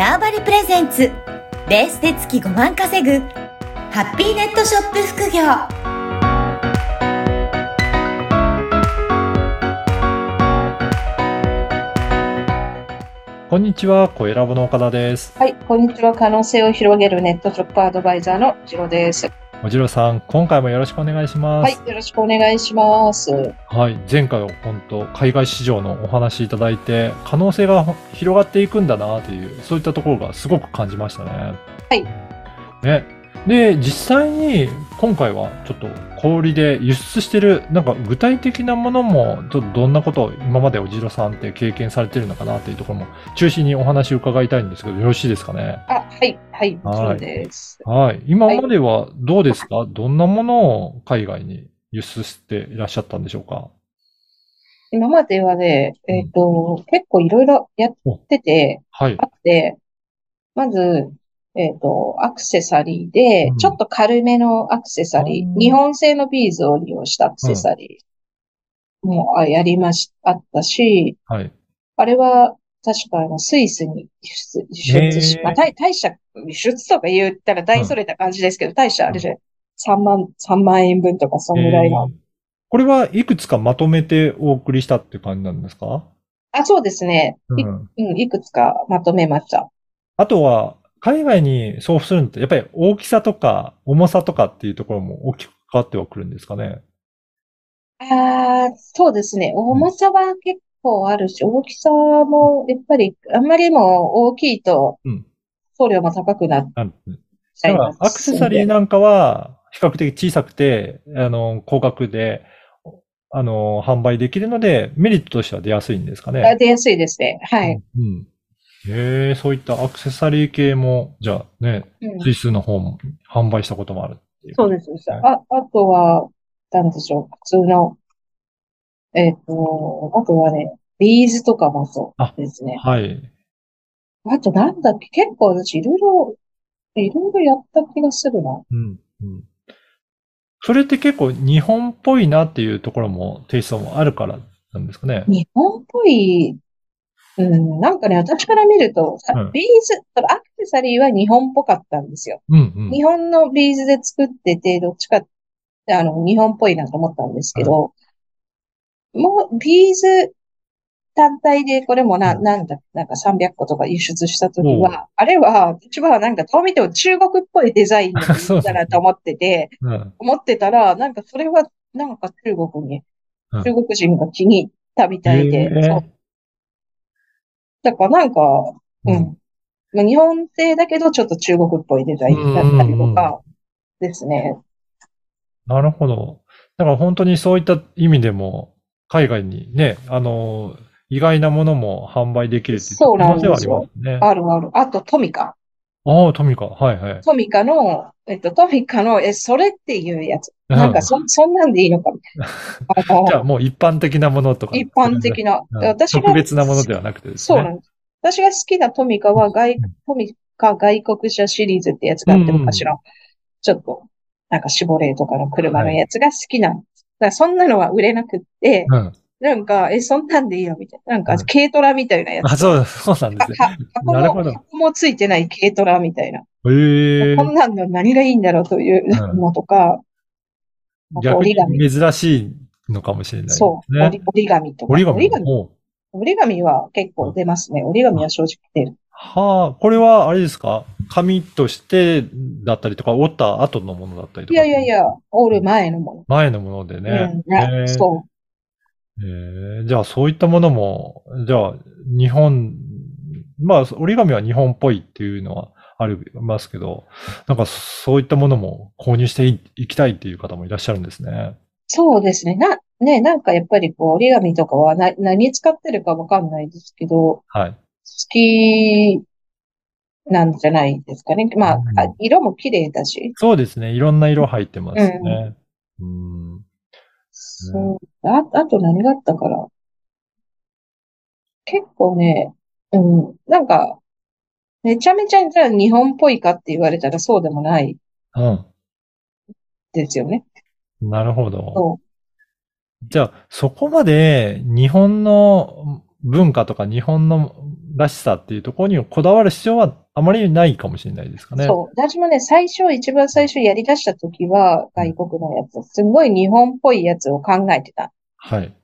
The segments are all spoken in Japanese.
ターバリプレゼンツベースで月5万稼ぐハッピーネットショップ副業こんにちは、小ラボの岡田です。はい、こんにちは。可能性を広げるネットショップアドバイザーのジロです。おじろさん、今回もよろしくお願いします。はい、よろしくお願いします。はい、前回は本当、海外市場のお話いただいて、可能性が広がっていくんだなという、そういったところがすごく感じましたね。はい。ね。で、実際に今回はちょっと小売りで輸出してる、なんか具体的なものも、ちょっとどんなことを今までおじろさんって経験されてるのかなというところも中心にお話を伺いたいんですけど、よろしいですかね？あ、はい、はい、はい。そうです。はい。今まではどうですか、どんなものを海外に輸出してい。らっしゃったんでしょうか今まではね、えっと、結構い。ろい。ろやってて、はい。あって、まず、えっと、アクセサリーでうん、ちょっと軽めのアクセサリあーー、日本製のビーズを利用したアクセサリーもあやりまし、あったし、はい。あれは、確かあの、スイスに輸出、輸出し、まあ、大、大した、輸出とか言ったら大それた感じですけど、大したあれじゃ、3万、3万円分とか、そんぐらいの。えーこれはいくつかまとめてお送りしたって感じなんですか？あ、そうですね。い、うん。うん、いくつかまとめました。あとは、海外に送付するのって、やっぱり大きさとか重さとかっていうところも大きく関わってはくるんですかね？ああ、そうですね。重さは結構あるし、大きさも、やっぱり、あんまりにも大きいとうん、送料も高くなっちゃいだからますアクセサリーなんかは、比較的小さくて、あの、高額で、あの、販売できるので、メリットとしては出やすいんですかね？あ出やすいですね。はい。うん。へえ、そういったアクセサリー系も、じゃあね、うんスイスの方も販売したこともあるっていう。そうです。そうですはいあ、あとは、なんでしょう。普通の、えっと、あとはね、ビーズとかもそうですね。はい。あとなんだっけ、結構私いろいろ、いろいろやった気がするな。うん。うん。それって結構日本っぽいなっていうところも、テイストもあるからなんですかね。日本っぽい、うん、なんかね、私から見ると、さうんビーズ、アクセサリーは日本っぽかったんですよ。うんうん。日本のビーズで作ってて、どっちか、あの、日本っぽいなと思ったんですけど、もう、ビーズ単体でこれもな、うんなんだ、なんか300個とか輸出したときは、あれは、私はなんかどう見ても中国っぽいデザインだ なと思ってて、うん。思ってたら、なんかそれは、なんか中国に、うん中国人が気に入ったみたいで、へー。だからなんか、ううんん。まあ日本製だけど、ちょっと中国っぽいデザインだったりとか、ですね。なるほど。だから本当にそういった意味でも、海外にね、あの、意外なものも販売できるっていうそうなんですよ可能性はありますね。あるある。あと、トミカ。ああ、トミカ。はいはい。トミカの、えっと、トミカの、え、それっていうやつ。なんか、そ、そんなんでいいのかみたいな。あ じゃあの、もう一般的なものとか。一般的な。うん私が特別なものではなくてですね。そうなんです。私が好きなトミカは外うん、トミカ外国車シリーズってやつがあって、うんうん昔の、ちょっと、なんかシボレーとかの車のやつが好きなんです。だからそんなのは売れなくって、うん。なんか、え、そんなんでいいよ、みたいな。なんかうん、軽トラみたいなやあ、つ。そう、そうなんですね。は箱も、なるほど。箱もついてない軽トラみたいな。へえこんなんの何がいいんだろうというのとか、逆に折り紙。珍しいのかもしれないそう、ね。折り紙とか。折り紙折り紙も。折り紙は結構出ますね。折り紙は正直出る。はあ、これはあれですか？紙としてだったりとか、折った後のものだったりとか。いやいやいや、折る前のも前のものでの。ね。うん、そう。えーじゃあそういったものも、じゃあ日本、まあ折り紙は日本っぽいっていうのはありますけど、なんかそういったものも購入していいきたいっていう方もいらっしゃるんですね。そうですね。な、ね、なんかやっぱりこう折り紙とかはな、何使ってるかわかんないですけど、はい。好きなんじゃないですかね。まあ、うんあ色も綺麗だし。そうですね。いろんな色入ってますね。うん。そう。あ、あと何があったから。結構ね、うん、なんか、めちゃめちゃじゃあ日本っぽいかって言われたらそうでもないうん。ですよね。なるほど。そじゃあ、そこまで日本の文化とか日本のらしさっていうところにこだわる必要はあまりないかもしれないですかね。そう。私もね、最初、一番最初やり出した時は、外国のやつ、すごい日本っぽいやつを考えてたんはい。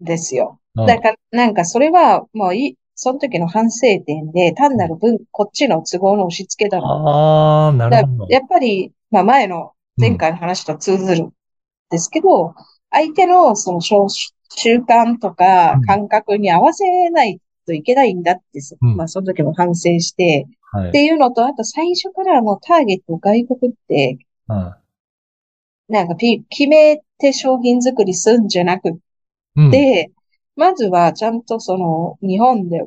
ですよ。うんだから、なんかそれはもういい、その時の反省点で、単なる分、こっちの都合の押し付けだな。ああ、なだるほど。やっぱり、まあ前の、前回の話と通ずるんですけど、相手のその習習慣とかうん感覚に合わせないといけないんだって、うんまあその時も反省して、はい。っていうのと、あと最初からもうターゲット外国って、うんなんかピ決めて商品作りするんじゃなくうん。て、まずはちゃんとその日本で、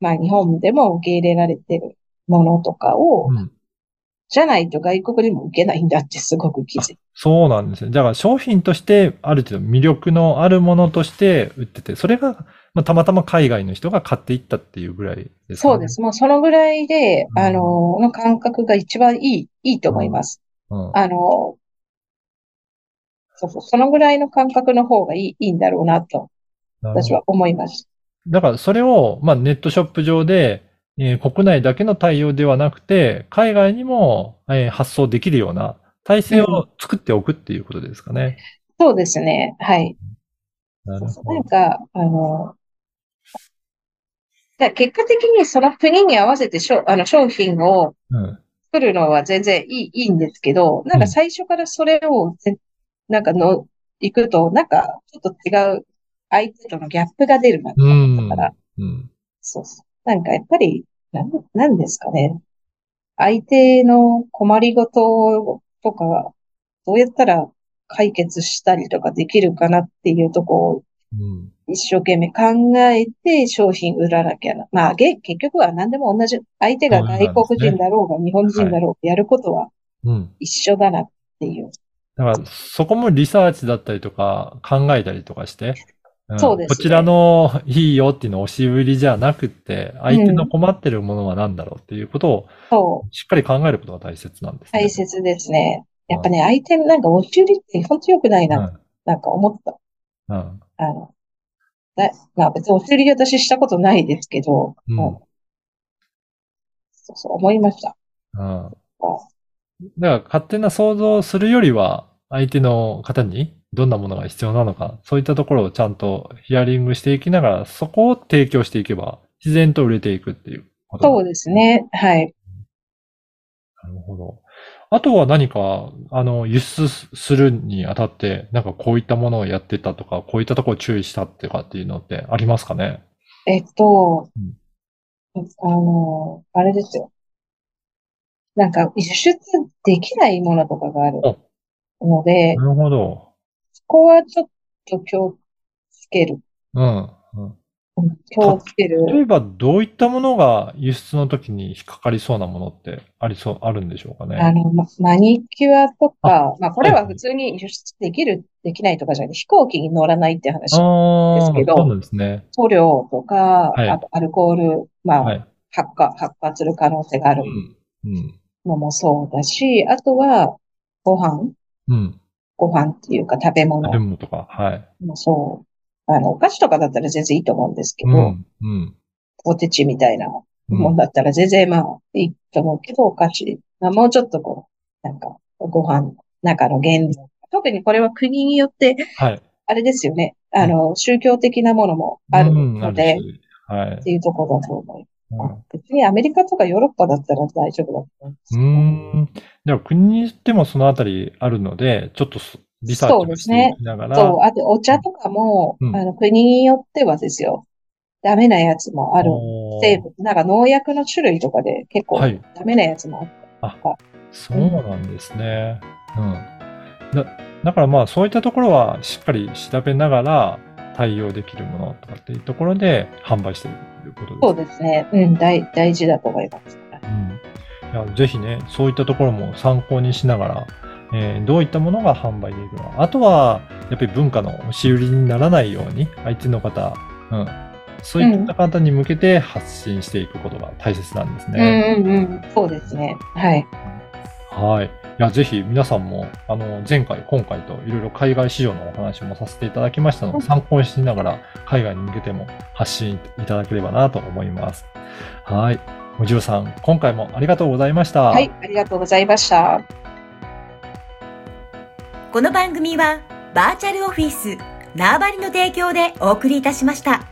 まあ日本でも受け入れられてるものとかを、うんじゃないと外国でも受けないんだってすごく気づいそうなんですね。だから商品としてある程度魅力のあるものとして売ってて、それが、まあ、たまたま海外の人が買っていったっていうぐらいですかね。そうです。もうそのぐらいで、うんあの、の感覚が一番いい、いいと思います。うん。あの、そうそう、そのぐらいの感覚の方がいい、いいんだろうなと、私は思います。だからそれを、まあ、ネットショップ上で、えー国内だけの対応ではなくて、海外にも、えー発送できるような体制を作っておくっていうことですかね。そうですね。はい。なるほど。なんか、あの、だ結果的にその国に合わせてしょあの商品をうん。作るのは全然いい、いいんですけど、なんか最初からそれをぜ、なんかの、行くと、なんかちょっと違う相手とのギャップが出るなとうん。思ったから、うん。そうそう。なんかやっぱり、なん、なんですかね。相手の困りごととか、どうやったら解決したりとかできるかなっていうとこをうん。一生懸命考えて商品売らなきゃな。まあ、げ結局は何でも同じ。相手が外国人だろうが日本人だろうがやることはうん。一緒だなっていう。だから、そこもリサーチだったりとか、考えたりとかして、んそうですねこちらのいいよっていうのを押し売りじゃなくて、相手の困ってるものは何だろうっていうことをしっかり考えることが大切なんですね。大切ですね。やっぱね、相手のなんか押し売りって本当良くないな、なんか思った。うん。うん。あの、だまあ別に押し売り私したことないですけど、うんそうそう思いました。うん。あだから勝手な想像をするよりは、相手の方にどんなものが必要なのか、そういったところをちゃんとヒアリングしていきながら、そこを提供していけば、自然と売れていくっていうことそうですね。はい。なるほど。あとは何か、あの、輸出するにあたって、なんかこういったものをやってたとか、こういったところを注意したってかっていうのってありますかね？えっとうん、あの、あれですよ。なんか輸出できないものとかがあるので、なるほど。そこはちょっと気をつける。うん。うんうん気をつける。例えば、どういったものが輸出の時に引っかかりそうなものってありそう、あるんでしょうかね？あの、まマニキュアとか、まあ、これははい普通に輸出できる、できないとかじゃなくて、飛行機に乗らないって話。ああ、ですけどそうなんですね。塗料とか、はいあとアルコール、まあ、はい。発火、発火する可能性があるうん。うん。のもそうだし、あとは、ご飯うん。ご飯っていうか食べ物食べ物とか、はい。もそう。あの、お菓子とかだったら全然いいと思うんですけど、うん。うん。ポテチみたいなうんもんだったら全然まあいいと思うけど、お菓子、まあ、もうちょっとこう、なんか、ご飯、中の原料。特にこれは国によって、はい。あれですよね。あの、宗教的なものもあるので、しはいって。いうところだと思いうんます。別にアメリカとかヨーロッパだったら大丈夫だと思うんですうーけど。ん。では国によってもそのあたりあるので、ちょっとそリサーチをしていきながら、そう、あとお茶とかも、うんあの、国によってはですよ。ダメなやつもある。成分、なんか農薬の種類とかで結構はいダメなやつもある。そうなんですね。うん。だ、だからまあそういったところはしっかり調べながら対応できるものとかっていうところで販売しているということですそうですね。うん、大、大事だと思います。うん、いやぜひね、そういったところも参考にしながら、えーどういったものが販売できるの？か。あとは、やっぱり文化の押し売りにならないように、相手の方、うん、そういった方に向けて発信していくことが大切なんですうんね。うんうん。そうですね。はい。はい。いや、ぜひ皆さんも、あの、前回、今回といろいろ海外市場のお話もさせていただきましたので、参考にしながら海外に向けても発信いただければなと思います。はい。もじろさん、今回もありがとうございました。はい、ありがとうございました。この番組はバーチャルオフィス縄張りの提供でお送りいたしました。